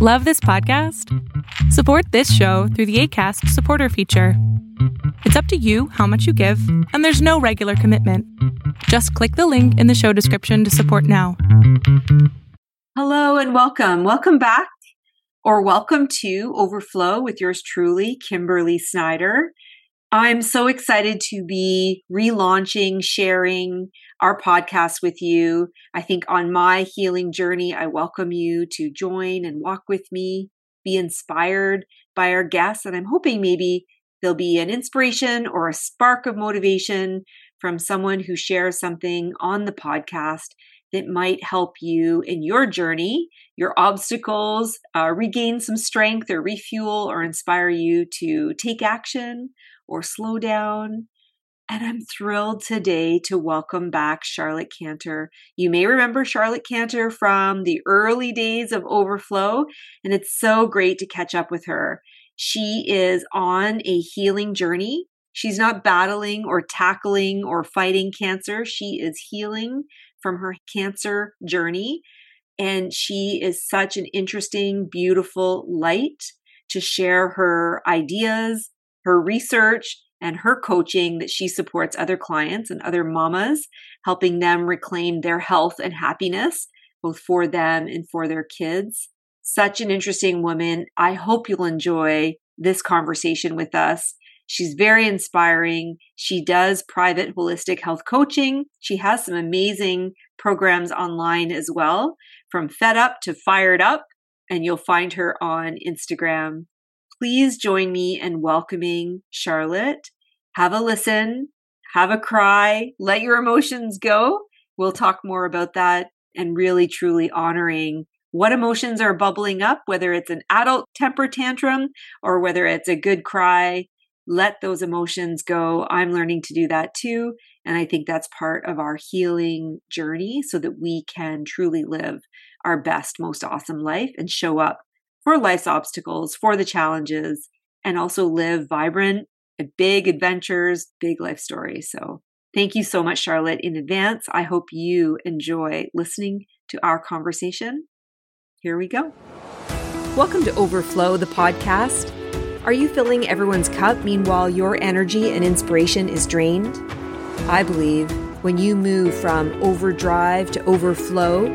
Love this podcast? Support this show through the ACAST supporter feature. It's up to you how much you give, and there's no regular commitment. Just click the link in the show description to support now. Hello and welcome. Welcome back or welcome to Overflow with yours truly, Kimberly Snyder. I'm so excited to be relaunching, sharing our podcast with you. I think on my healing journey, I welcome you to join and walk with me, be inspired by our guests. And I'm hoping maybe there'll be an inspiration or a spark of motivation from someone who shares something on the podcast that might help you in your journey, your obstacles, uh, regain some strength or refuel or inspire you to take action or slow down. And I'm thrilled today to welcome back Charlotte Caunter. You may remember Charlotte Caunter from the early days of Overflow, and it's so great to catch up with her. She is on a healing journey. She's not battling or tackling or fighting cancer. She is healing from her cancer journey. And she is such an interesting, beautiful light to share her ideas, her research and her coaching that she supports other clients and other mamas, helping them reclaim their health and happiness, both for them and for their kids. Such an interesting woman. I hope you'll enjoy this conversation with us. She's very inspiring. She does private holistic health coaching. She has some amazing programs online as well, from Fed Up to Fired Up. And you'll find her on Instagram please join me in welcoming Charlotte. Have a listen, have a cry, let your emotions go. We'll talk more about that and really truly honoring what emotions are bubbling up, whether it's an adult temper tantrum or whether it's a good cry. Let those emotions go. I'm learning to do that too. And I think that's part of our healing journey so that we can truly live our best, most awesome life and show up for life's obstacles, for the challenges, and also live vibrant, uh, big adventures, big life stories. So thank you so much, Charlotte, in advance. I hope you enjoy listening to our conversation. Here we go. Welcome to Overflow, the podcast. Are you filling everyone's cup meanwhile your energy and inspiration is drained? I believe when you move from overdrive to overflow,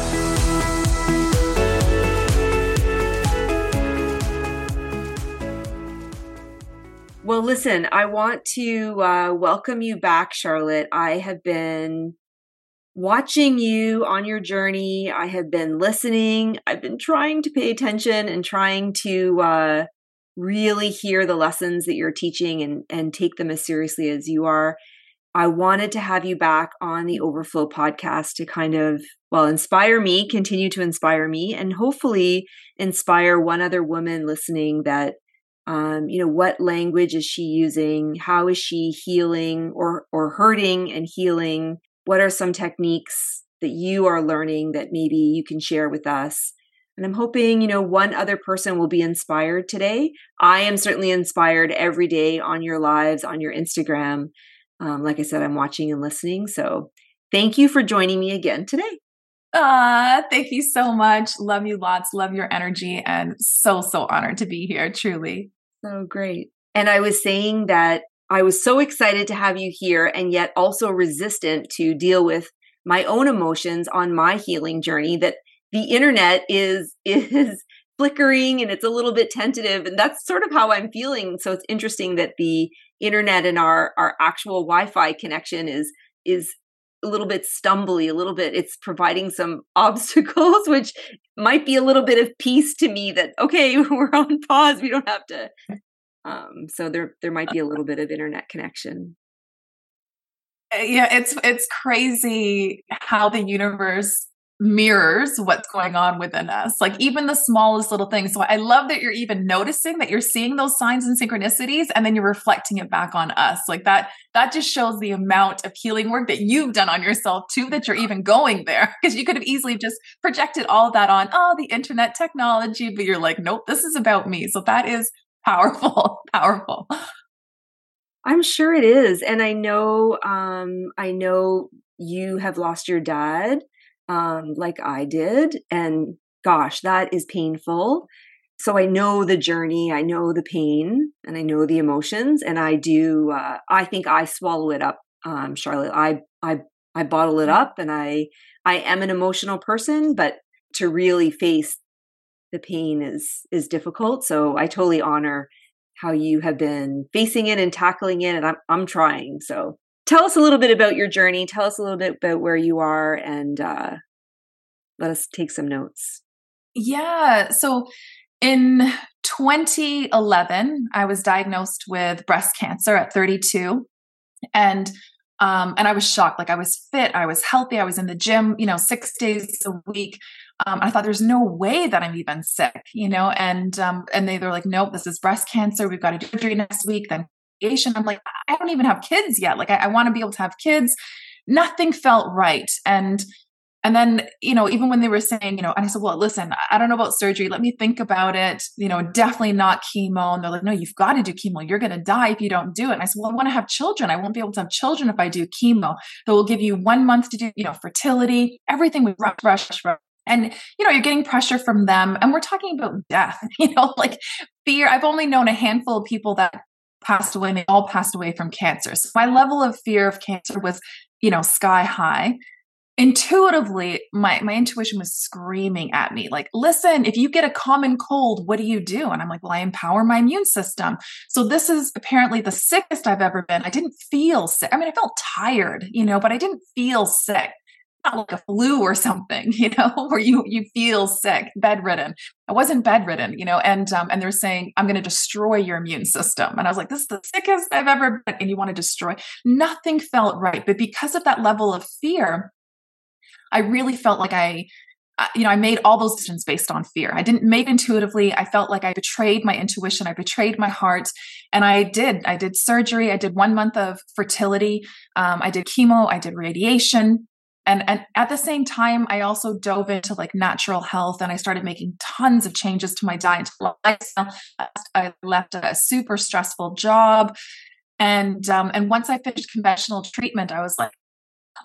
Well, listen, I want to uh, welcome you back, Charlotte. I have been watching you on your journey. I have been listening. I've been trying to pay attention and trying to uh, really hear the lessons that you're teaching and, and take them as seriously as you are. I wanted to have you back on the Overflow podcast to kind of, well, inspire me, continue to inspire me, and hopefully inspire one other woman listening that um, you know what language is she using? How is she healing or or hurting and healing? What are some techniques that you are learning that maybe you can share with us? And i'm hoping you know one other person will be inspired today. I am certainly inspired every day on your lives on your instagram. Um, like i said i'm watching and listening. So thank you for joining me again today. Ah, thank you so much. Love you lots. Love your energy and so, so honored to be here, truly. So great. And I was saying that I was so excited to have you here and yet also resistant to deal with my own emotions on my healing journey that the internet is is flickering and it's a little bit tentative and that's sort of how I'm feeling so it's interesting that the internet and our our actual wi-fi connection is is a little bit stumbly, a little bit, it's providing some obstacles, which might be a little bit of peace to me that, okay, we're on pause. We don't have to. Um, so there, there might be a little bit of internet connection. Uh, yeah, it's, it's crazy how the universe mirrors what's going on within us, like even the smallest little things. So I love that you're even noticing that you're seeing those signs and synchronicities and then you're reflecting it back on us. Like that, that just shows the amount of healing work that you've done on yourself too, that you're even going there. Because you could have easily just projected all that on, oh, the internet technology, but you're like, nope, this is about me. So that is powerful, powerful. I'm sure it is. And I know, um, I know you have lost your dad um, like I did. And gosh, that is painful. So I know the journey, I know the pain, and I know the emotions, and I do. Uh, I think I swallow it up, um, Charlotte. I I I bottle it up, and I I am an emotional person, but to really face the pain is is difficult. So I totally honor how you have been facing it and tackling it, and I'm I'm trying. So tell us a little bit about your journey. Tell us a little bit about where you are and uh, let us take some notes. Yeah. So in 2011, I was diagnosed with breast cancer at 32. And um, and I was shocked. Like I was fit, I was healthy, I was in the gym, you know, six days a week. Um, I thought there's no way that I'm even sick, you know, and um, and they were like, nope, this is breast cancer. We've got to do a surgery next week. Then I'm like, I don't even have kids yet. Like, I, I want to be able to have kids. Nothing felt right. And and then, you know, even when they were saying, you know, and I said, well, listen, I don't know about surgery. Let me think about it. You know, definitely not chemo. And they're like, no, you've got to do chemo. You're going to die if you don't do it. And I said, well, I want to have children. I won't be able to have children if I do chemo. So we'll give you one month to do, you know, fertility, everything we rush, rush, rush. And, you know, you're getting pressure from them. And we're talking about death, you know, like fear. I've only known a handful of people that passed away and they all passed away from cancer. So my level of fear of cancer was, you know, sky high. Intuitively, my, my intuition was screaming at me, like, listen, if you get a common cold, what do you do? And I'm like, well, I empower my immune system. So this is apparently the sickest I've ever been. I didn't feel sick. I mean, I felt tired, you know, but I didn't feel sick not like a flu or something, you know, where you you feel sick, bedridden. I wasn't bedridden, you know, and um, and they're saying I'm going to destroy your immune system, and I was like, this is the sickest I've ever been, and you want to destroy. Nothing felt right, but because of that level of fear, I really felt like I. You know, I made all those decisions based on fear. I didn't make intuitively. I felt like I betrayed my intuition. I betrayed my heart, and I did. I did surgery. I did one month of fertility. Um, I did chemo. I did radiation and and at the same time i also dove into like natural health and i started making tons of changes to my diet lifestyle. I left a super stressful job and um and once i finished conventional treatment i was like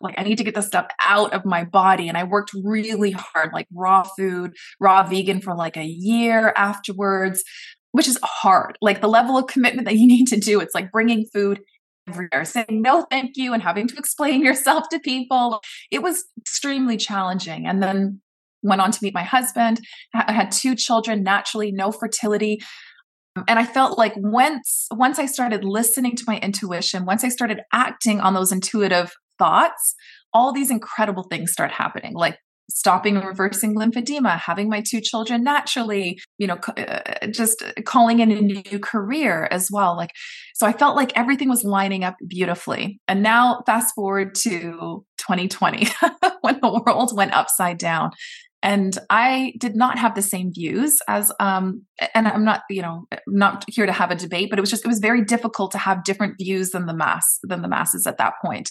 like i need to get this stuff out of my body. And i worked really hard like raw food raw vegan for like a year afterwards which is hard. Like the level of commitment that you need to do it's like bringing food everywhere saying no thank you and having to explain yourself to people. It was extremely challenging and then went on to meet my husband. I had two children naturally no fertility. And i felt like once once i started listening to my intuition once i started acting on those intuitive thoughts all these incredible things start happening like stopping and reversing lymphedema, having my two children naturally, you know, uh, just calling in a new career as well. Like, so I felt like everything was lining up beautifully. And now, fast forward to 2020, when the world went upside down. And I did not have the same views as, um, and I'm not, you know, not here to have a debate, but it was just, it was very difficult to have different views than the mass, than the masses at that point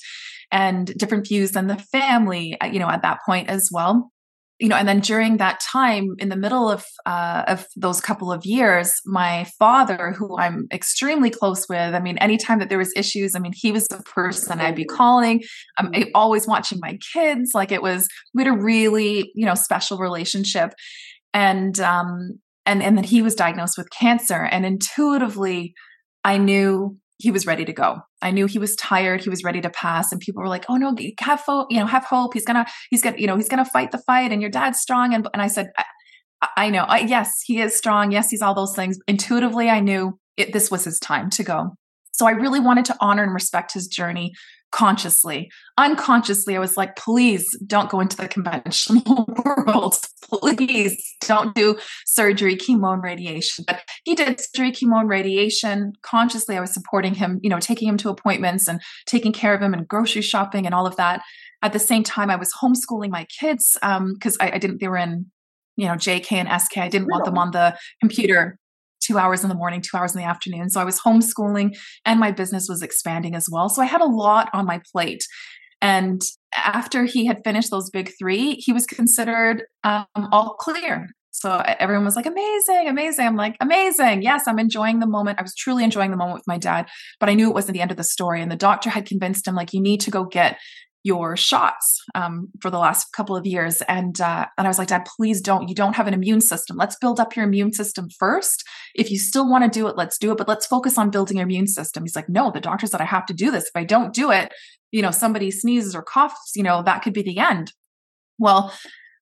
and different views than the family, uh, you know, at that point as well. You know and then during that time in the middle of uh, of those couple of years my father who i'm extremely close with i mean anytime that there was issues i mean he was the person i'd be calling. I'm always watching my kids like it was we had a really you know special relationship. And um and and then he was diagnosed with cancer and intuitively i knew he was ready to go. I knew he was tired. He was ready to pass. And people were like, "Oh no, have hope. You know, have hope. He's gonna, he's gonna, you know, he's gonna fight the fight. And your dad's strong." And and I said, "I, I know. I, yes, he is strong. Yes, he's all those things." Intuitively, I knew it, this was his time to go. So I really wanted to honor and respect his journey consciously. Unconsciously, I was like, please don't go into the conventional world. Please don't do surgery, chemo, and radiation. But he did surgery, chemo, and radiation. Consciously, I was supporting him, you know, taking him to appointments and taking care of him and grocery shopping and all of that. At the same time, I was homeschooling my kids because um, I, I, didn't, they were in, you know, JK and SK. I didn't want them on the computer two hours in the morning, two hours in the afternoon. So I was homeschooling and my business was expanding as well. So I had a lot on my plate. And after he had finished those big three, he was considered um, all clear. So everyone was like, amazing, amazing. I'm like, amazing. Yes, I'm enjoying the moment. I was truly enjoying the moment with my dad, but I knew it wasn't the end of the story. And the doctor had convinced him, like, you need to go get your shots um, for the last couple of years. And uh, and I was like, Dad, please don't. You don't have an immune system. Let's build up your immune system first. If you still want to do it, let's do it. But let's focus on building your immune system. He's like, No, the doctor said I have to do this. If I don't do it, you know, somebody sneezes or coughs, you know, that could be the end. Well,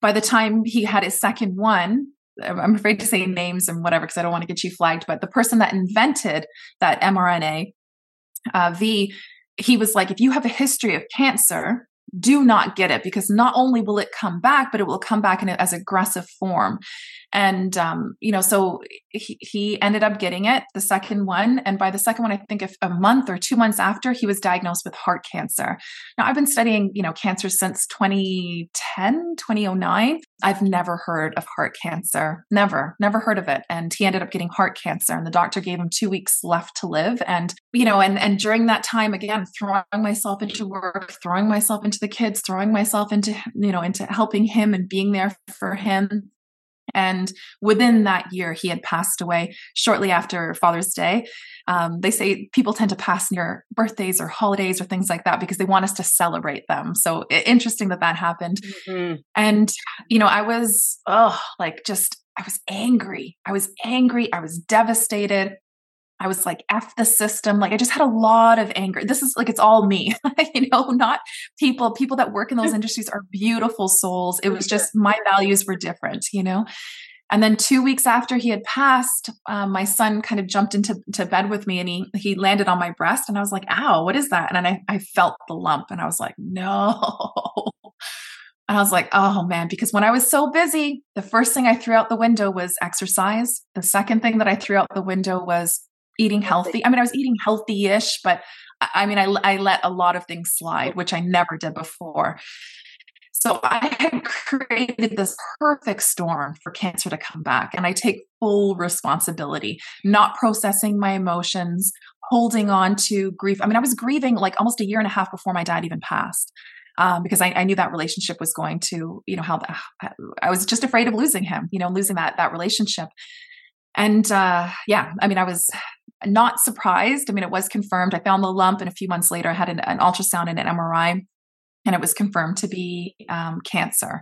by the time he had his second one, I'm afraid to say names and whatever because I don't want to get you flagged. But the person that invented that mRNA uh, V he was like, if you have a history of cancer, do not get it because not only will it come back, but it will come back in as aggressive form. And, um, you know, so he, he, ended up getting it, the second one. And by the second one, I think if a month or two months after, he was diagnosed with heart cancer. Now, I've been studying, you know, cancer since 2010, 2009. I've never heard of heart cancer. Never, never heard of it. And he ended up getting heart cancer and the doctor gave him two weeks left to live. And, you know, and, and during that time, again, throwing myself into work, throwing myself into the kids, throwing myself into, you know, into helping him and being there for him and within that year, he had passed away shortly after Father's Day. Um, they say people tend to pass near birthdays or holidays or things like that because they want us to celebrate them. So interesting that that happened. Mm-hmm. And, you know, I was, oh, like just, I was angry. I was angry. I was devastated. I was like, F the system. Like, I just had a lot of anger. This is like, it's all me, you know, not people. People that work in those industries are beautiful souls. It was just my values were different, you know? And then two weeks after he had passed, um, my son kind of jumped into to bed with me and he he landed on my breast and I was like, ow, what is that? And then I, I felt the lump and I was like, no. And I was like, oh man, because when I was so busy, the first thing I threw out the window was exercise. The second thing that I threw out the window was eating healthy. I mean, I was eating healthy ish, but I mean, I, I let a lot of things slide, which I never did before. So I had created this perfect storm for cancer to come back. And I take full responsibility, not processing my emotions, holding on to grief. I mean, I was grieving like almost a year and a half before my dad even passed. Um, because I, I, knew that relationship was going to, you know, how the, I was just afraid of losing him, you know, losing that that relationship. And uh, yeah, I mean, I was not surprised. I mean, it was confirmed. I found the lump, and a few months later, I had an, an ultrasound and an MRI, and it was confirmed to be um, cancer.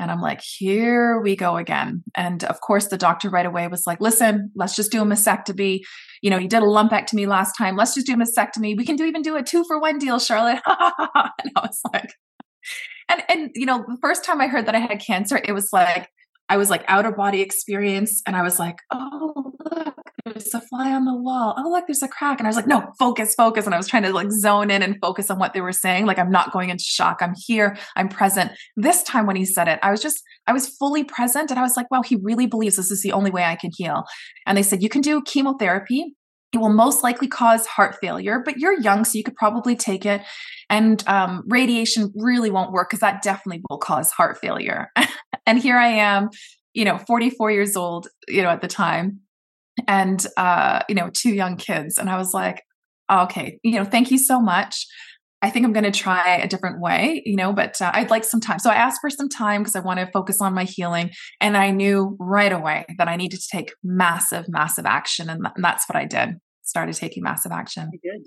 And I'm like, here we go again. And of course, the doctor right away was like, listen, let's just do a mastectomy. You know, you did a lumpectomy last time. Let's just do a mastectomy. We can do even do a two for one deal, Charlotte. and I was like, and and you know, the first time I heard that I had cancer, it was like I was like out of body experience, and I was like, oh look, there's a fly on the wall. Oh, look, there's a crack. And I was like, no, focus, focus. And I was trying to like zone in and focus on what they were saying. Like, I'm not going into shock. I'm here. I'm present. This time when he said it, I was just, I was fully present. And I was like, wow, he really believes this is the only way I can heal. And they said, you can do chemotherapy. It will most likely cause heart failure, but you're young, so you could probably take it. And um, radiation really won't work because that definitely will cause heart failure. and here I am, you know, 44 years old, you know, at the time, and uh, you know, two young kids. And I was like, okay, you know, thank you so much. I think I'm going to try a different way, you know, but uh, I'd like some time. So I asked for some time because I want to focus on my healing. And I knew right away that I needed to take massive, massive action. And, th- and that's what I did. Started taking massive action. You did.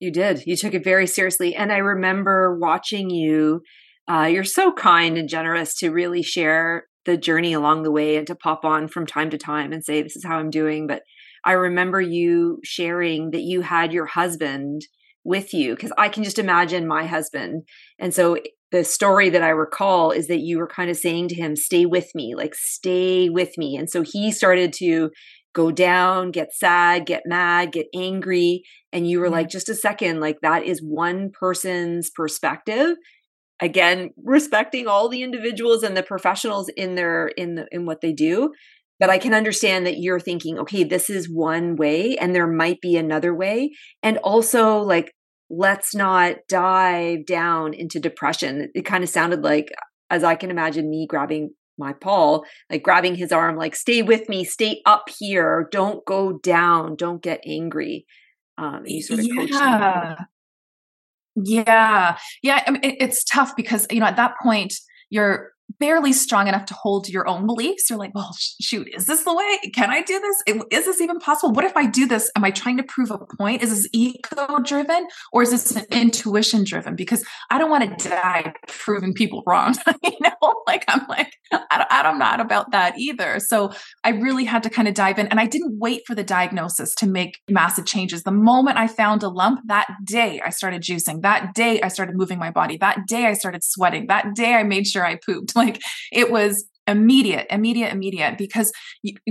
You did. You took it very seriously. And I remember watching you. Uh, you're so kind and generous to really share the journey along the way and to pop on from time to time and say, This is how I'm doing. But I remember you sharing that you had your husband with you because I can just imagine my husband. And so the story that I recall is that you were kind of saying to him, Stay with me, like, stay with me. And so he started to go down, get sad, get mad, get angry. And you were mm-hmm. like, just a second, like that is one person's perspective. Again, respecting all the individuals and the professionals in their in the in what they do. But I can understand that you're thinking, okay, this is one way and there might be another way. And also like let's not dive down into depression. It kind of sounded like as I can imagine me grabbing my Paul, like grabbing his arm, like, stay with me, stay up here, don't go down, don't get angry. Um, you sort of yeah. Yeah. Yeah. I mean, it's tough because, you know, at that point, you're barely strong enough to hold your own beliefs. You're like, well, shoot, is this the way? Can I do this? Is this even possible? What if I do this? Am I trying to prove a point? Is this ego driven or is this intuition driven? Because I don't want to die proving people wrong. you know, like I'm like, I am not about that either. So I really had to kind of dive in and I didn't wait for the diagnosis to make massive changes. The moment I found a lump, that day I started juicing. That day I started moving my body. That day I started sweating. That day I made sure I pooped. Like it was immediate, immediate, immediate because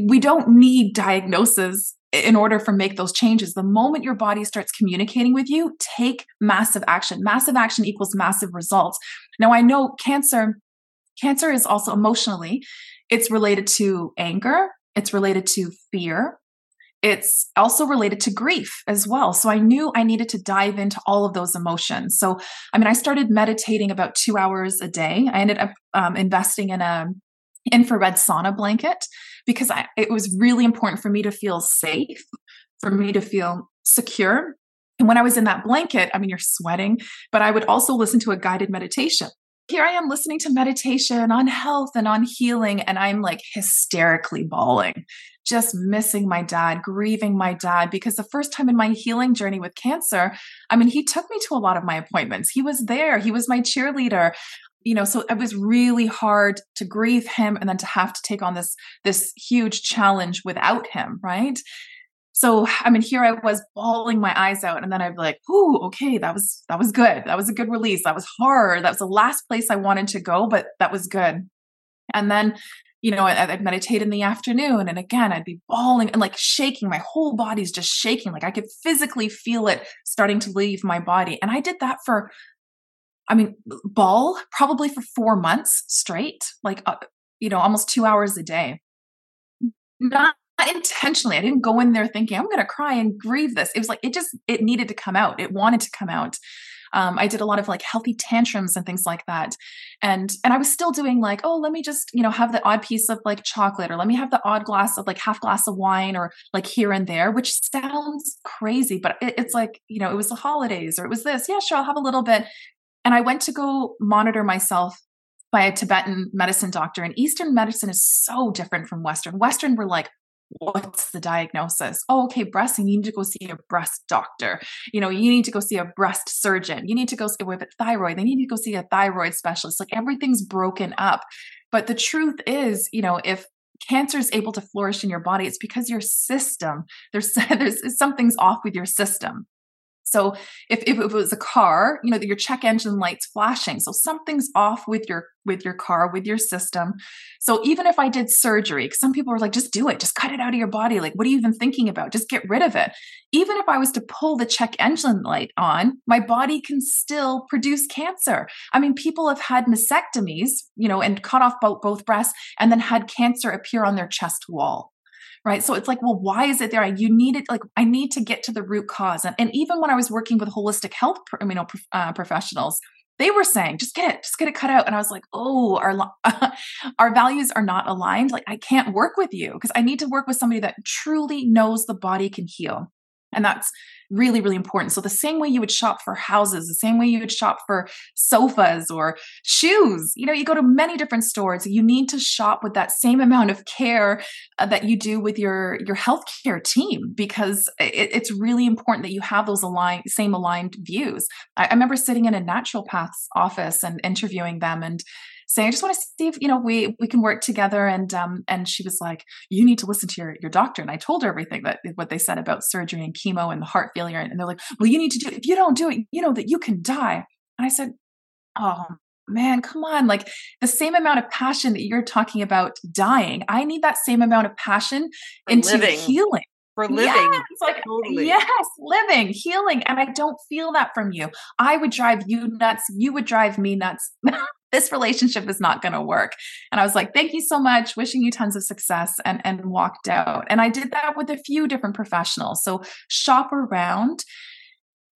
we don't need diagnosis in order for make those changes. The moment your body starts communicating with you take massive action. Massive action equals massive results. Now i know cancer cancer is also emotionally it's related to anger it's related to fear it's also related to grief as well. So I knew I needed to dive into all of those emotions. So, I mean, I started meditating about two hours a day. I ended up um, investing in a infrared sauna blanket because I, it was really important for me to feel safe, for me to feel secure. And when I was in that blanket, I mean, you're sweating, but I would also listen to a guided meditation here I am listening to meditation on health and on healing, and I'm like hysterically bawling, just missing my dad, grieving my dad. Because the first time in my healing journey with cancer, I mean, he took me to a lot of my appointments. He was there, he was my cheerleader. You know, so it was really hard to grieve him and then to have to take on this this huge challenge without him, right? So i mean here i was bawling my eyes out and then i'd be like "Ooh, okay that was that was good. That was a good release. That was hard. That was the last place i wanted to go but that was good. And then you know I'd, I'd meditate in the afternoon and again i'd be bawling and like shaking. My whole body's just shaking. Like i could physically feel it starting to leave my body. And i did that for i mean bawl probably for four months straight like uh, you know almost two hours a day. Not intentionally. I didn't go in there thinking I'm going to cry and grieve this. It was like it just it needed to come out. It wanted to come out. Um, I did a lot of like healthy tantrums and things like that, and and I was still doing like oh let me just you know have the odd piece of like chocolate or let me have the odd glass of like half glass of wine or like here and there, which sounds crazy, but it, it's like you know it was the holidays or it was this. Yeah, sure, I'll have a little bit. And I went to go monitor myself by a Tibetan medicine doctor. And Eastern medicine is so different from Western. Western, we're like, what's the diagnosis? Oh okay breast you need to go see a breast doctor. You know you need to go see a breast surgeon. You need to go see with a thyroid. They need to go see a thyroid specialist. Like everything's broken up. But the truth is you know if cancer is able to flourish in your body it's because your system there's there's something's off with your system so if, if it was a car, you know, your check engine lights flashing. So something's off with your with your car, with your system. So even if I did surgery, because some people are like, just do it, just cut it out of your body. Like, what are you even thinking about? Just get rid of it. Even if I was to pull the check engine light on, my body can still produce cancer. I mean, people have had mastectomies, you know, and cut off both, both breasts and then had cancer appear on their chest wall right? So it's like well why is it there? You need it like i need to get to the root cause. And, and even when i was working with holistic health you know uh, professionals they were saying just get it just get it cut out. And i was like oh our our values are not aligned. Like i can't work with you because i need to work with somebody that truly knows the body can heal. And that's really, really important. So, the same way you would shop for houses, the same way you would shop for sofas or shoes, you know, you go to many different stores. You need to shop with that same amount of care uh, that you do with your your healthcare team because it, it's really important that you have those aligned, same aligned views. I, I remember sitting in a naturopath's office and interviewing them, and saying, I just want to see if, you know, we we can work together. And um, and she was like, You need to listen to your, your doctor. And I told her everything that what they said about surgery and chemo and the heart failure. And they're like, Well, you need to do it. If you don't do it, you know that you can die. And I said, Oh man, come on. Like the same amount of passion that you're talking about dying, I need that same amount of passion For into living. healing. For living. Yes, like, totally. yes, living, healing. And I don't feel that from you. I would drive you nuts. You would drive me nuts. this relationship is not going to work. And I was like, thank you so much, wishing you tons of success, and, and walked out. And I did that with a few different professionals. So shop around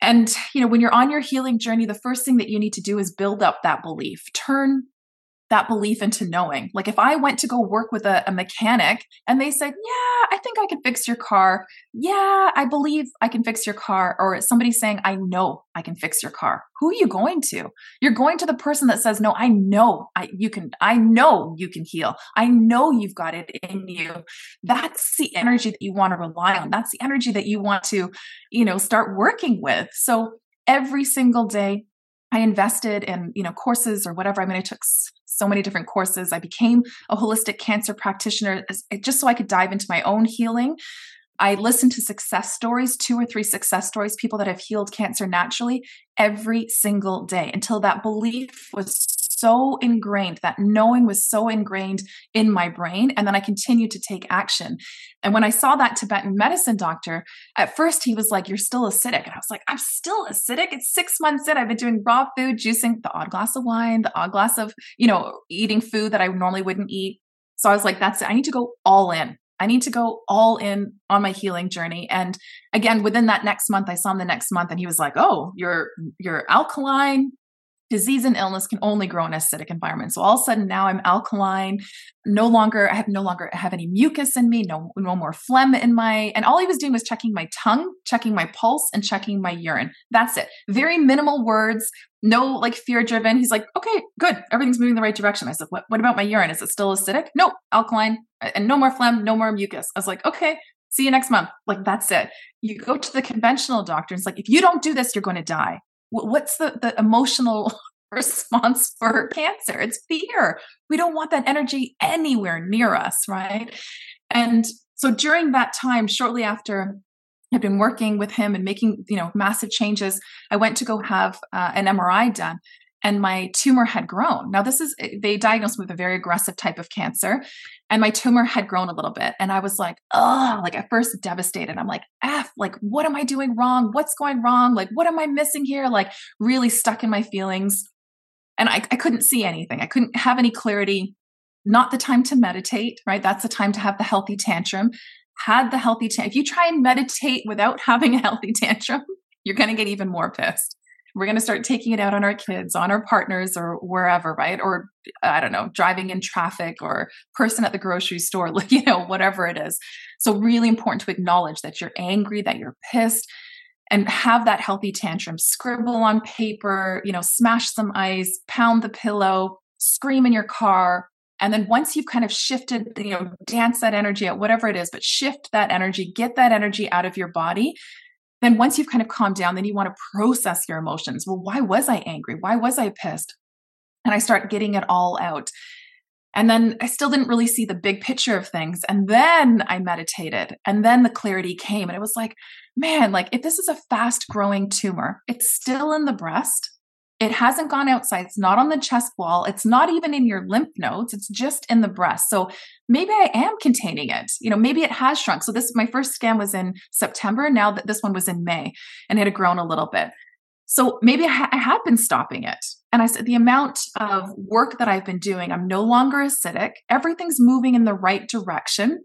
and, you know, when you're on your healing journey, the first thing that you need to do is build up that belief. Turn that belief into knowing. Like if I went to go work with a, a, mechanic and they said, Yeah, I think I can fix your car. Yeah, I believe I can fix your car. Or somebody saying, I know I can fix your car. Who are you going to? You're going to the person that says, No, I know I you can, I know you can heal. I know you've got it in you. That's the energy that you want to rely on. That's the energy that you want to, you know, start working with. So every single day I invested in, you know, courses or whatever. I mean, I took so many different courses. I became a holistic cancer practitioner just so I could dive into my own healing. I listened to success stories, two or three success stories, people that have healed cancer naturally every single day until that belief was so ingrained, that knowing was so ingrained in my brain. And then I continued to take action. And when I saw that Tibetan medicine doctor, at first he was like, You're still acidic. And I was like, I'm still acidic. It's six months in. I've been doing raw food, juicing, the odd glass of wine, the odd glass of, you know, eating food that I normally wouldn't eat. So I was like, That's it. I need to go all in. I need to go all in on my healing journey. And again, within that next month, I saw him the next month and he was like, Oh, you're you're alkaline, disease and illness can only grow in acidic environments. So all of a sudden now I'm alkaline, no longer, I have no longer have any mucus in me, no, no more phlegm in my, and all he was doing was checking my tongue, checking my pulse and checking my urine. That's it. Very minimal words, no like fear driven. He's like, okay, good. Everything's moving in the right direction. I said, what, what about my urine? Is it still acidic? Nope, alkaline and no more phlegm, no more mucus. I was like, okay, see you next month. Like that's it. You go to the conventional doctor. It's like, if you don't do this, you're going to die what's the, the emotional response for cancer? It's fear. We don't want that energy anywhere near us, right? And so during that time, shortly after I'd been working with him and making, you know, massive changes, I went to go have uh, an MRI done and my tumor had grown. Now, this is, eh, they diagnosed me with a very aggressive type of cancer, and my tumor had grown a little bit. And I was like, oh, like at first devastated. I'm like, F, like, what am I doing wrong? What's going wrong? Like, what am I missing here? Like, really stuck in my feelings. And I, I couldn't see anything, I couldn't have any clarity. Not the time to meditate, right? That's the time to have the healthy tantrum. Had the healthy tantrum. If you try and meditate without having a healthy tantrum, you're going to get even more pissed we're going to start taking it out on our kids, on our partners, or wherever, right? Or I don't know, driving in traffic or person at the grocery store, you know, whatever it is. So, really important to acknowledge that you're angry, that you're pissed, and have that healthy tantrum. Scribble on paper, you know, smash some ice, pound the pillow, scream in your car. And then once you've kind of shifted, you know, dance that energy out, whatever it is, but shift that energy, get that energy out of your body, then once you've kind of calmed down, then you want to process your emotions. Well, why was I angry? Why was I pissed? And I start getting it all out. And then I still didn't really see the big picture of things. And then I meditated, and then the clarity came. And it was like, man, like if this is a fast growing tumor, it's still in the breast. It hasn't gone outside. It's not on the chest wall. It's not even in your lymph nodes. It's just in the breast. So maybe I am containing it. You know, maybe it has shrunk. So this my first scan was in September. Now that this one was in May and it had grown a little bit. So maybe I, ha- I have been stopping it. And I said, the amount of work that I've been doing, I'm no longer acidic. Everything's moving in the right direction.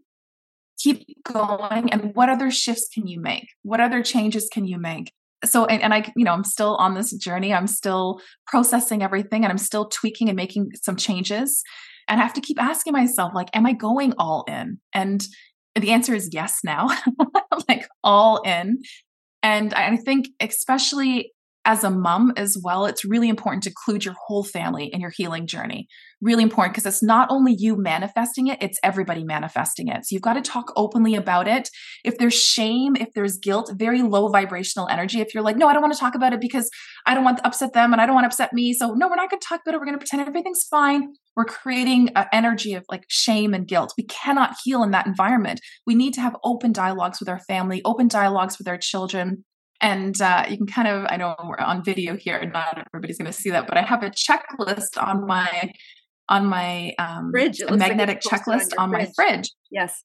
Keep going. And what other shifts can you make? What other changes can you make? So and, and, i you know i'm still on this journey. I'm still processing everything and i'm still tweaking and making some changes. And i have to keep asking myself like am i going all in? And the answer is yes now. Like all in. And i think especially as a mom as well, it's really important to include your whole family in your healing journey. Really important because it's not only you manifesting it, it's everybody manifesting it. So you've got to talk openly about it. If there's shame, if there's guilt, very low vibrational energy. If you're like, no, I don't want to talk about it because I don't want to upset them and I don't want to upset me. So no, we're not going to talk about it. We're going to pretend everything's fine. We're creating an energy of like shame and guilt. We cannot heal in that environment. We need to have open dialogues with our family, open dialogues with our children and uh, you can kind of i know we're on video here and not everybody's going to see that but i have a checklist on my on my um, fridge. A magnetic like checklist on, on my fridge. Yes.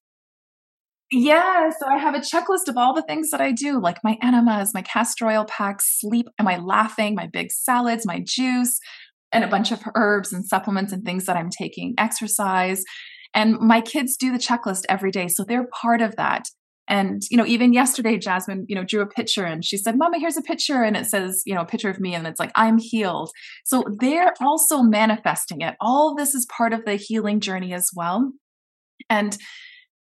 Yeah so i have a checklist of all the things that i do like my enemas my castor oil packs sleep am i laughing? My big salads my juice and a bunch of herbs and supplements and things that i'm taking exercise. And my kids do the checklist every day so they're part of that and, you know, even yesterday, Jasmine, you know, drew a picture and she said, Mama, here's a picture. And it says, you know, a picture of me and it's like, I'm healed. So they're also manifesting it. All this is part of the healing journey as well. And,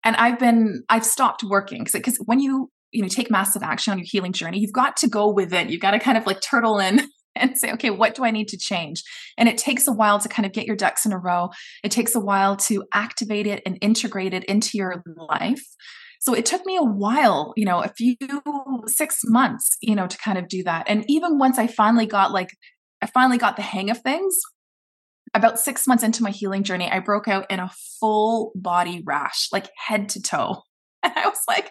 and I've been, I've stopped working because when you, you know, take massive action on your healing journey, you've got to go within. You've got to kind of like turtle in and say, okay, what do I need to change? And it takes a while to kind of get your ducks in a row. It takes a while to activate it and integrate it into your life. So it took me a while, you know, a few six months, you know, to kind of do that. And even once I finally got like, I finally got the hang of things, about six months into my healing journey, I broke out in a full body rash, like head to toe. And I was like,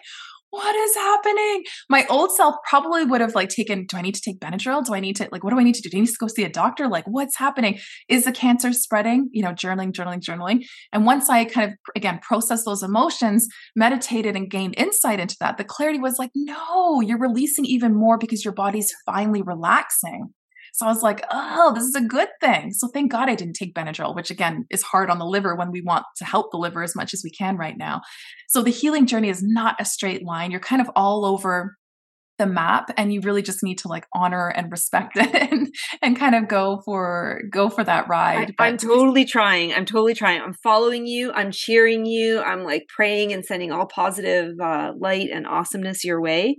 what is happening? My old self probably would have like taken, do I need to take Benadryl? Do I need to like, what do I need to do? Do I need to go see a doctor? Like, what's happening? Is the cancer spreading? You know, journaling, journaling, journaling. And once I kind of, again, processed those emotions, meditated and gained insight into that, the clarity was like, no, you're releasing even more because your body's finally relaxing. So I was like, oh, this is a good thing. So thank God I didn't take Benadryl, which again is hard on the liver when we want to help the liver as much as we can right now. So the healing journey is not a straight line. You're kind of all over the map and you really just need to like honor and respect it and, and kind of go for go for that ride I, am totally trying i'm totally trying i'm following you i'm cheering you i'm like praying and sending all positive uh, light and awesomeness your way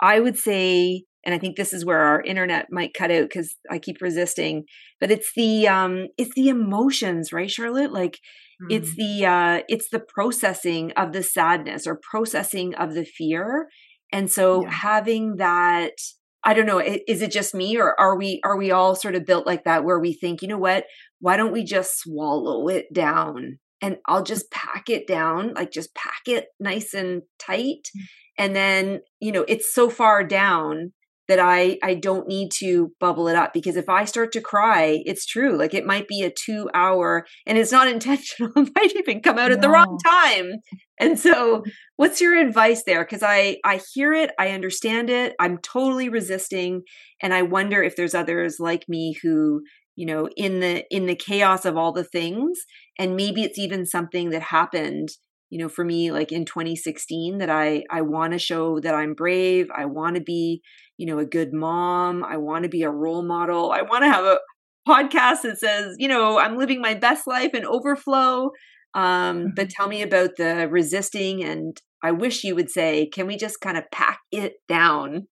i would say and I think this is where our internet might cut out because I keep resisting. But it's the um, it's the emotions, right, Charlotte? Like mm. it's the uh, it's the processing of the sadness or processing of the fear, and so yeah. having that. I don't know. Is it just me, or are we are we all sort of built like that, where we think, you know what? Why don't we just swallow it down? And I'll just pack it down, like just pack it nice and tight. Mm. And then, you know, it's so far down that I I don't need to bubble it up because if I start to cry, it's true. Like it might be a two hour and it's not intentional. it might even come out at the wrong time. And so what's your advice there? Because I I hear it, I understand it, I'm totally resisting. And I wonder if there's others like me who you know in the in the chaos of all the things and maybe it's even something that happened you know for me like in 2016 that i i want to show that i'm brave i want to be you know a good mom i want to be a role model i want to have a podcast that says you know i'm living my best life in overflow um but mm-hmm. tell me about the resisting and i wish you would say can we just kind of pack it down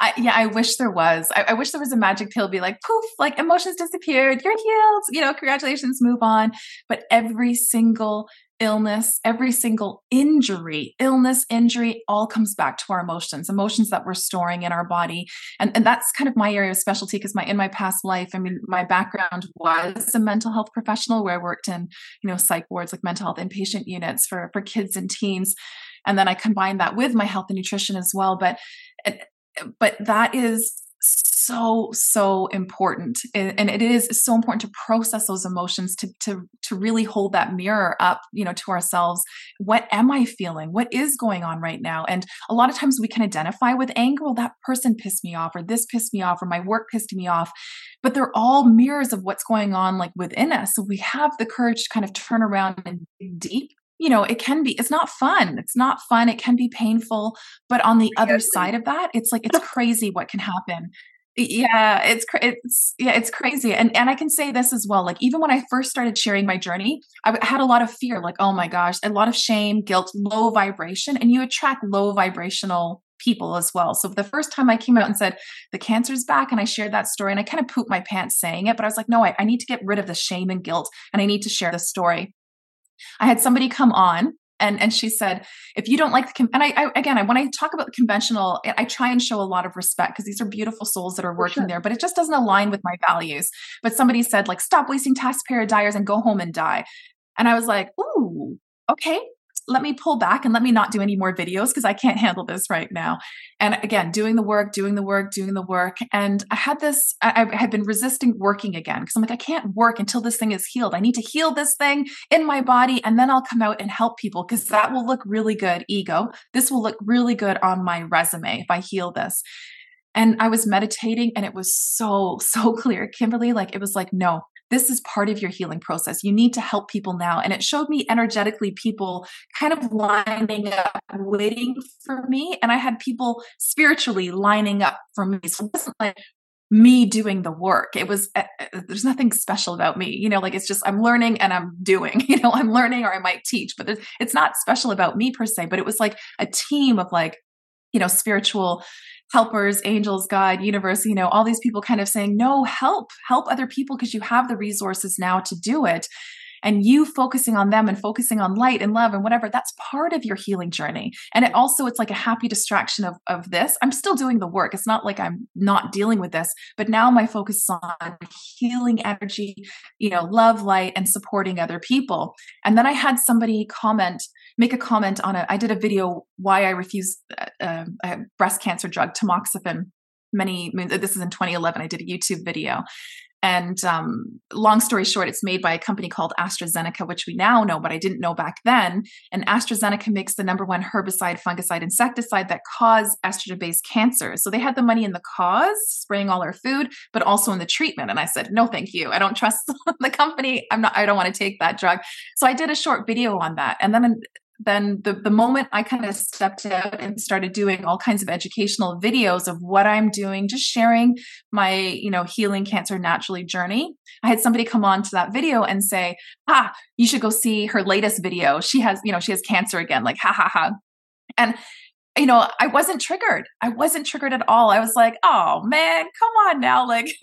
I, yeah, I wish there was. I, I, wish there was a magic pill, be like, poof, like emotions disappeared, you're healed, you know, congratulations, move on. But every single illness, every single injury, illness, injury, all comes back to our emotions, emotions that we're storing in our body. And, and that's kind of my area of specialty because my in my past life, I mean, my background was a mental health professional where I worked in, you know, psych wards, like mental health inpatient units for for kids and teens. And then I combined that with my health and nutrition as well. But but that is so so important and it is so important to process those emotions to to to really hold that mirror up you know to ourselves what am i feeling what is going on right now and a lot of times we can identify with anger well that person pissed me off or this pissed me off or my work pissed me off but they're all mirrors of what's going on like within us so we have the courage to kind of turn around and dig deep you know, it can be, it's not fun. It's not fun. It can be painful. But on the other side of that, it's like, it's crazy what can happen. Yeah, it's it's yeah, it's crazy. And and I can say this as well. Like even when I first started sharing my journey, I had a lot of fear, like oh my gosh, a lot of shame, guilt, low vibration, and you attract low vibrational people as well. So the first time I came out and said the cancer's back, and I shared that story, and I kind of pooped my pants saying it, but I was like, no, I, I need to get rid of the shame and guilt, and I need to share the story. I had somebody come on and and she said if you don't like the and I, I again I, when i talk about the conventional i try and show a lot of respect because these are beautiful souls that are working sure. there but it just doesn't align with my values. But somebody said like stop wasting taxpayer dollars and go home and die. And i was like ooh okay let me pull back and let me not do any more videos because I can't handle this right now. And again, doing the work, doing the work, doing the work. And I had this, I, I had been resisting working again because I'm like, I can't work until this thing is healed. I need to heal this thing in my body and then I'll come out and help people because that will look really good, ego. This will look really good on my resume if I heal this. And I was meditating and it was so, so clear, Kimberly. Like, it was like, no, this is part of your healing process. You need to help people now. And it showed me energetically people kind of lining up, waiting for me. And I had people spiritually lining up for me. So it wasn't like, me doing the work. It was, uh, there's nothing special about me. You know, like it's just, I'm learning and I'm doing, you know, I'm learning or I might teach, but it's not special about me per se, but it was like a team of like, you know, spiritual helpers, angels, God, universe, you know, all these people kind of saying, no, help, help other people because you have the resources now to do it and you focusing on them and focusing on light and love and whatever that's part of your healing journey. And it also it's like a happy distraction of of this. I'm still doing the work. It's not like i'm not dealing with this but now my focus is on healing energy you know love light and supporting other people. And then i had somebody comment make a comment on it i did a video why i refuse uh, uh, breast cancer drug tamoxifen. Many this is in 2011 i did a youtube video and um, long story short, it's made by a company called AstraZeneca, which we now know, but I didn't know back then. And AstraZeneca makes the number one herbicide, fungicide, insecticide that cause estrogen based cancer. So they had the money in the cause, spraying all our food, but also in the treatment. And I said, no, thank you. I don't trust the company. I'm not, I don't want to take that drug. So I did a short video on that. And then then the, the moment I kind of stepped out and started doing all kinds of educational videos of what I'm doing, just sharing my, you know, healing cancer naturally journey, I had somebody come on to that video and say, ah, you should go see her latest video. She has, you know, she has cancer again, like, ha ha ha. And you know, I wasn't triggered. I wasn't triggered at all. I was like, oh man, come on now. Like,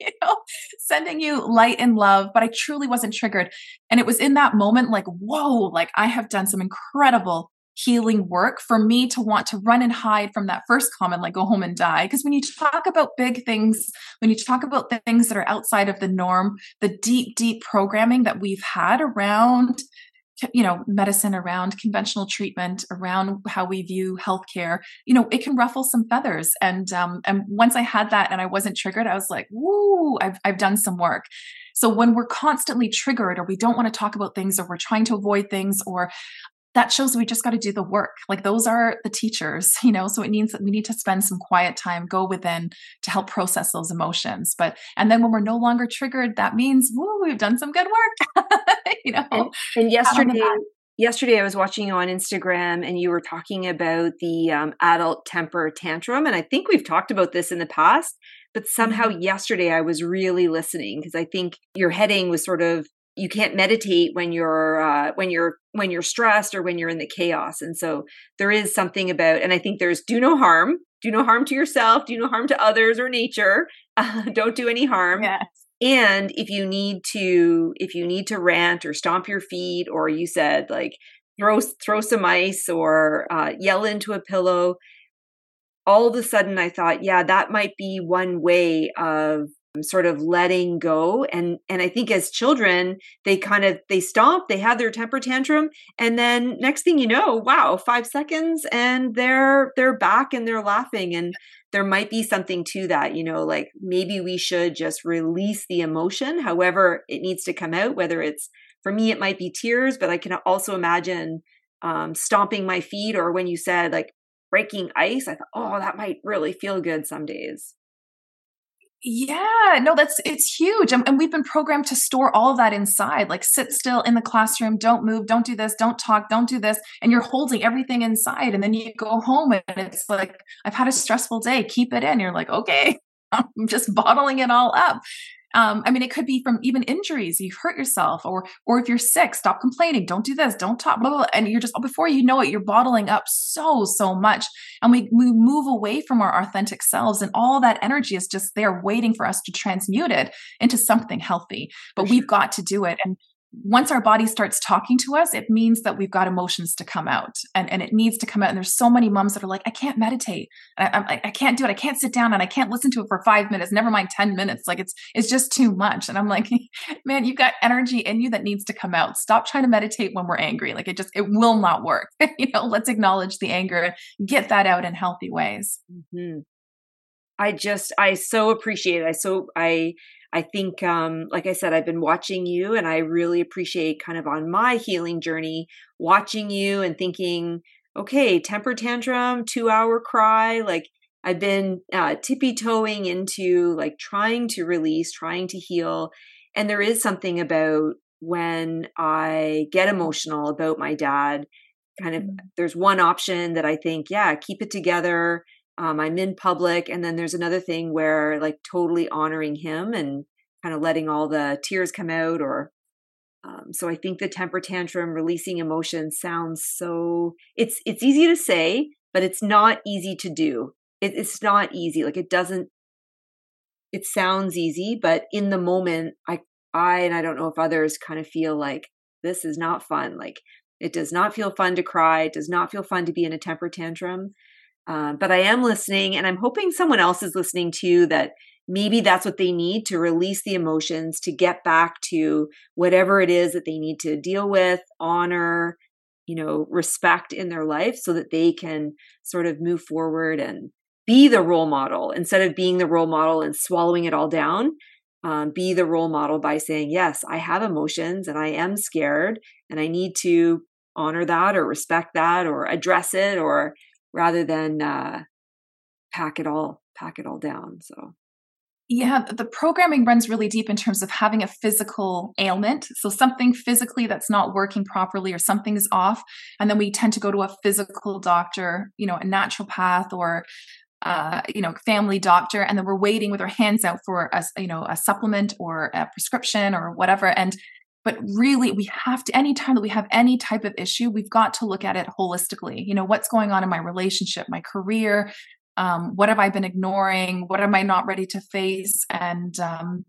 you know, sending you light and love. But I truly wasn't triggered. And it was in that moment, like, whoa, like I have done some incredible healing work for me to want to run and hide from that first comment, like go home and die. Because when you talk about big things, when you talk about things that are outside of the norm, the deep, deep programming that we've had around you know medicine around conventional treatment around how we view healthcare you know it can ruffle some feathers. And um and once i had that and i wasn't triggered i was like woo i've, I've done some work. So when we're constantly triggered or we don't want to talk about things or we're trying to avoid things or that shows we just got to do the work. Like those are the teachers, you know. So it means that we need to spend some quiet time, go within to help process those emotions. But and then when we're no longer triggered, that means woo, we've done some good work. you know. And, and yesterday, yesterday I was watching you on Instagram, and you were talking about the um, adult temper tantrum, and I think we've talked about this in the past. But somehow mm-hmm. yesterday I was really listening because I think your heading was sort of you can't meditate when you're uh, when you're when you're stressed or when you're in the chaos and so there is something about and i think there's do no harm do no harm to yourself do no harm to others or nature uh, don't do any harm yes. and if you need to if you need to rant or stomp your feet or you said like throw throw some ice or uh, yell into a pillow all of a sudden i thought yeah that might be one way of sort of letting go and and i think as children they kind of they stomp they have their temper tantrum and then next thing you know wow 5 seconds and they're they're back and they're laughing and there might be something to that you know like maybe we should just release the emotion however it needs to come out whether it's for me it might be tears but i can also imagine um, stomping my feet or when you said like breaking ice i thought oh that might really feel good some days yeah, no, that's it's huge. And, we've been programmed to store all of that inside. Like sit still in the classroom, don't move, don't do this, don't talk, don't do this. And you're holding everything inside. And then you go home and it's like, I've had a stressful day, keep it in. You're like, okay, I'm just bottling it all up. Um, I mean, it could be from even injuries. You've hurt yourself, or or if you're sick, stop complaining. Don't do this. Don't talk. Blah, blah, blah. And you're just before you know it, you're bottling up so so much, and we we move away from our authentic selves, and all that energy is just there waiting for us to transmute it into something healthy. But we've got to do it, and once our body starts talking to us, it means that we've got emotions to come out and, and it needs to come out. And there's so many moms that are like, I can't meditate. I, I, I can't do it. I can't sit down and I can't listen to it for five minutes, never mind 10 minutes. Like it's, it's just too much. And I'm like, man, you've got energy in you that needs to come out. Stop trying to meditate when we're angry. Like it just, it will not work. you know, let's acknowledge the anger, get that out in healthy ways. Mm-hmm. I just, I so appreciate it. I so, I, I think, um, like I said, I've been watching you and I really appreciate kind of on my healing journey, watching you and thinking, okay, temper tantrum, two hour cry. Like I've been uh, tippy toeing into like trying to release, trying to heal. And there is something about when I get emotional about my dad, kind of, mm-hmm. there's one option that I think, yeah, keep it together um, i'm in public and then there's another thing where like totally honoring him and kind of letting all the tears come out or um, so i think the temper tantrum releasing emotions sounds so it's it's easy to say but it's not easy to do. It, it's not easy like it doesn't it sounds easy but in the moment i i and i don't know if others kind of feel like this is not fun like it does not feel fun to cry it does not feel fun to be in a temper tantrum uh, but I am listening, and I'm hoping someone else is listening too. That maybe that's what they need to release the emotions, to get back to whatever it is that they need to deal with, honor, you know, respect in their life, so that they can sort of move forward and be the role model instead of being the role model and swallowing it all down. Um, be the role model by saying, Yes, I have emotions and I am scared, and I need to honor that or respect that or address it or rather than uh, pack it all pack it all down. So yeah, the programming runs really deep in terms of having a physical ailment. So, something physically that's not working properly or something's off. And then we tend to go to a physical doctor, you know, a naturopath or, uh, you know, family doctor. And then we're waiting with our hands out for a, you know, a supplement or a prescription or whatever. And but really we have to anytime that we have any type of issue we've got to look at it holistically. You know what's going on in my relationship my career? Um, what have i been ignoring? What am i not ready to face? And um,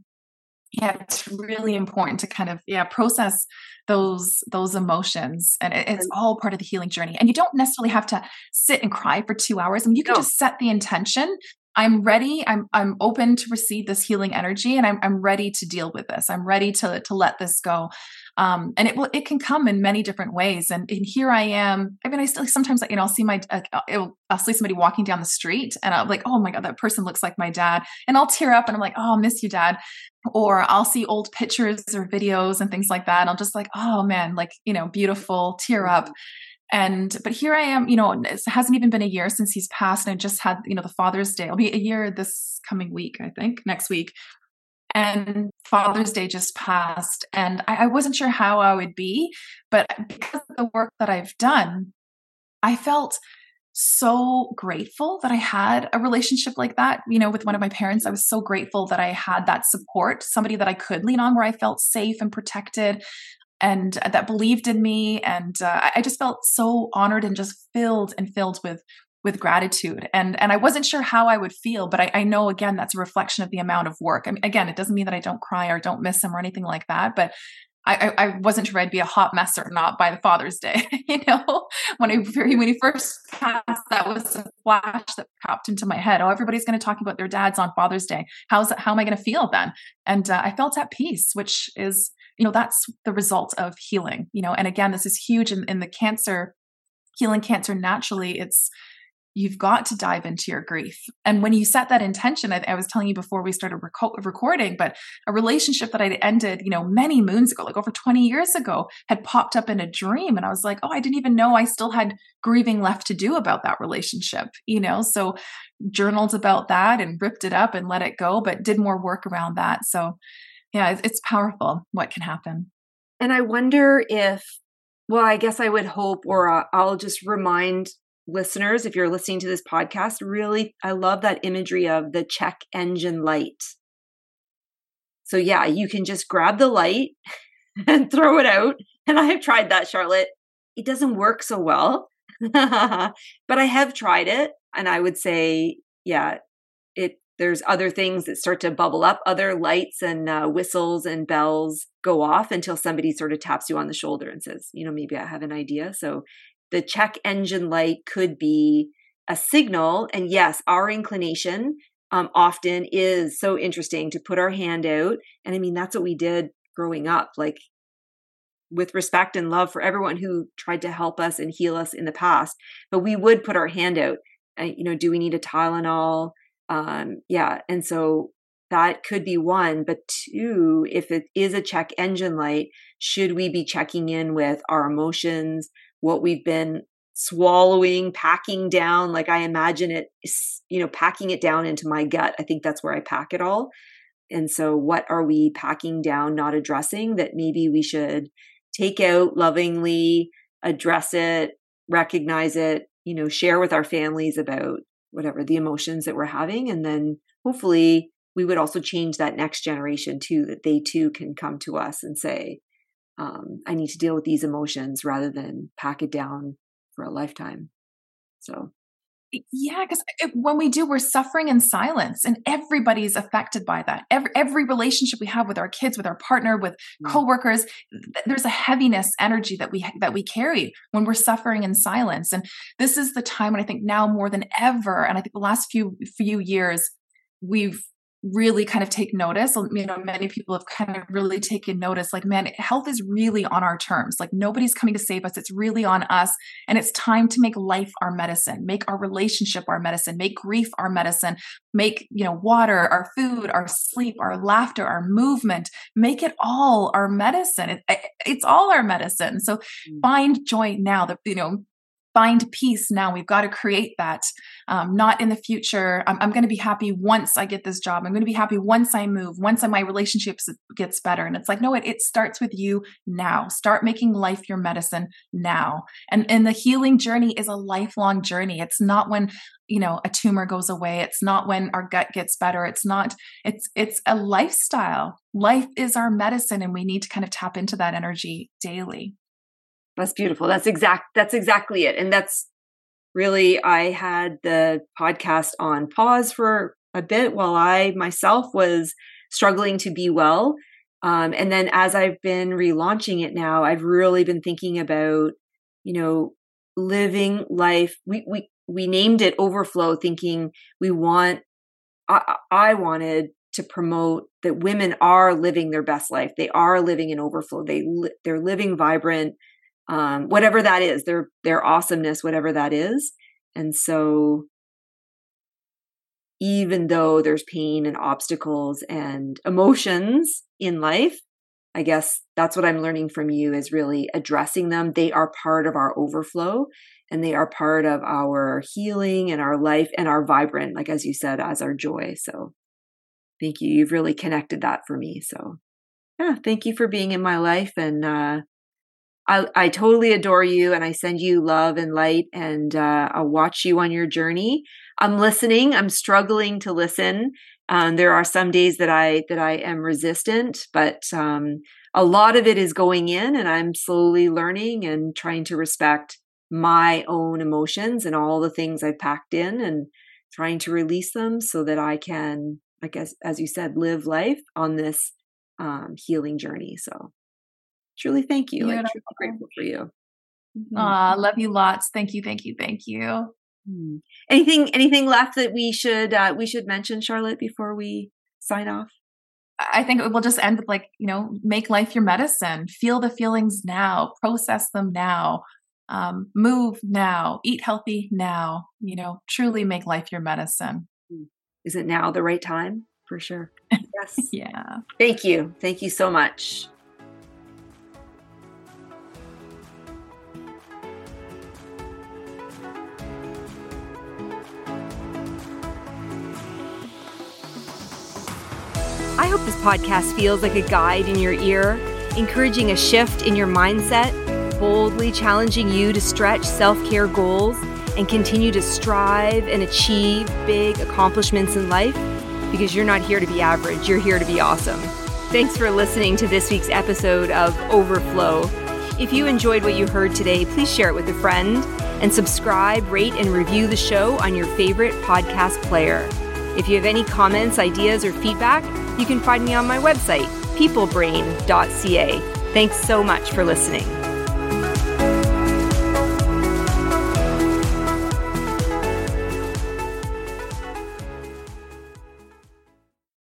yeah it's really important to kind of yeah process those those emotions. And it, it's all part of the healing journey. And you don't necessarily have to sit and cry for two hours. I mean you can no. just set the intention I'm ready. I'm I'm open to receive this healing energy, and I'm I'm ready to deal with this. I'm ready to to let this go. Um, and it will it can come in many different ways. And, and here I am. I mean, I still sometimes you know I'll see my uh, I'll see somebody walking down the street, and I'm like, oh my god, that person looks like my dad, and I'll tear up, and I'm like, oh, I'll miss you, dad. Or I'll see old pictures or videos and things like that, and I'll just like, oh man, like you know, beautiful, tear up. And but here I am, you know, it hasn't even been a year since he's passed, and I just had, you know, the Father's Day. It'll be a year this coming week, I think, next week. And Father's Day just passed, and I, I wasn't sure how I would be, but because of the work that I've done, I felt so grateful that I had a relationship like that, you know, with one of my parents. I was so grateful that I had that support, somebody that I could lean on where I felt safe and protected and that believed in me and uh, i just felt so honored and just filled and filled with with gratitude and and i wasn't sure how i would feel but i, I know again that's a reflection of the amount of work I mean, again it doesn't mean that i don't cry or don't miss him or anything like that but I, I, wasn't sure I'd be a hot mess or not by the Father's Day. you know, when I when he first passed, that was a flash that popped into my head. Oh, everybody's going to talk about their dads on Father's Day. How's how am I going to feel then? And uh, I felt at peace, which is you know that's the result of healing you know and again this is huge in, in the cancer healing cancer naturally it's you've got to dive into your grief. And when you set that intention i, I was telling you before we started rec- recording but a relationship that i'd ended you know many moons ago like over 20 years ago had popped up in a dream and i was like oh i didn't even know i still had grieving left to do about that relationship you know? So journaled about that and ripped it up and let it go but did more work around that. So yeah, it's powerful what can happen. And I wonder if, well, I guess I would hope, or uh, I'll just remind listeners, if you're listening to this podcast, really, I love that imagery of the check engine light. So, yeah, you can just grab the light and throw it out. And I have tried that, Charlotte. It doesn't work so well, but I have tried it. And I would say, yeah, there's other things that start to bubble up, other lights and uh, whistles and bells go off until somebody sort of taps you on the shoulder and says, you know, maybe I have an idea. So the check engine light could be a signal. And yes, our inclination um, often is so interesting to put our hand out. And I mean, that's what we did growing up, like with respect and love for everyone who tried to help us and heal us in the past. But we would put our hand out. Uh, you know, do we need a Tylenol? Um, yeah. And so that could be one. But two, if it is a check engine light, should we be checking in with our emotions, what we've been swallowing, packing down? Like I imagine it, you know, packing it down into my gut. I think that's where I pack it all. And so, what are we packing down, not addressing that maybe we should take out lovingly, address it, recognize it, you know, share with our families about whatever the emotions that we're having. And then hopefully we would also change that next generation too, that they too can come to us and say, um, I need to deal with these emotions rather than pack it down for a lifetime. So yeah because when we do we're suffering in silence and everybody's affected by that every every relationship we have with our kids with our partner with mm. coworkers there's a heaviness energy that we that we carry when we're suffering in silence and this is the time when i think now more than ever and i think the last few few years we've really kind of take notice. You know, many people have kind of really taken notice like, man, health is really on our terms. Like, nobody's coming to save us. It's really on us. And it's time to make life our medicine, make our relationship our medicine, make grief our medicine, make, you know, water, our food, our sleep, our laughter, our movement, make it all our medicine. It, it's all our medicine. So mm. find joy now that, you know, find peace now. We've got to create that, um, not in the future. I'm, I'm going to be happy once I get this job. I'm going to be happy once I move, once my relationships gets better. And it's like, no, it, it starts with you now. Start making life your medicine now. And, and the healing journey is a lifelong journey. It's not when you know a tumor goes away it's not when our gut gets better it's not it's it's a lifestyle life is our medicine and we need to kind of tap into that energy daily that's beautiful. That's exact that's exactly it. And that's really I had the podcast on pause for a bit while I myself was struggling to be well. Um, and then as I've been relaunching it now, I've really been thinking about, you know, living life. We we we named it overflow, thinking we want. I, I wanted to promote that women are living their best life. They are living in overflow. They they're living vibrant, um, whatever that is, their their awesomeness, whatever that is. And so, even though there's pain and obstacles and emotions in life, I guess that's what I'm learning from you is really addressing them. They are part of our overflow and they are part of our healing and our life and our vibrant, like as you said, as our joy. So thank you. You've really connected that for me. So yeah, thank you for being in my life and uh, I, I totally adore you and I send you love and light and uh, I'll watch you on your journey. I'm listening. I'm struggling to listen. Um, there are some days that I that I am resistant, but um, a lot of it is going in, and I'm slowly learning and trying to respect my own emotions and all the things I've packed in, and trying to release them so that I can, I guess, as you said, live life on this um, healing journey. So truly thank you. Like truly grateful for you. Mm-hmm. Aw, love you lots. Thank you, thank you, thank you. Hmm. Anything anything left that we should uh, we should mention, Charlotte, before we sign off? I think we'll just end with like, you know, make life your medicine. Feel the feelings now, process them now, um, move now, eat healthy now, you know, truly make life your medicine. Hmm. Is it now the right time? For sure. Yes. yeah. Thank you. Thank you so much. I hope this podcast feels like a guide in your ear, encouraging a shift in your mindset, boldly challenging you to stretch self care goals and continue to strive and achieve big accomplishments in life because you're not here to be average, you're here to be awesome. Thanks for listening to this week's episode of Overflow. If you enjoyed what you heard today, please share it with a friend and subscribe, rate, and review the show on your favorite podcast player. If you have any comments, ideas, or feedback, you can find me on my website, peoplebrain.ca. Thanks so much for listening.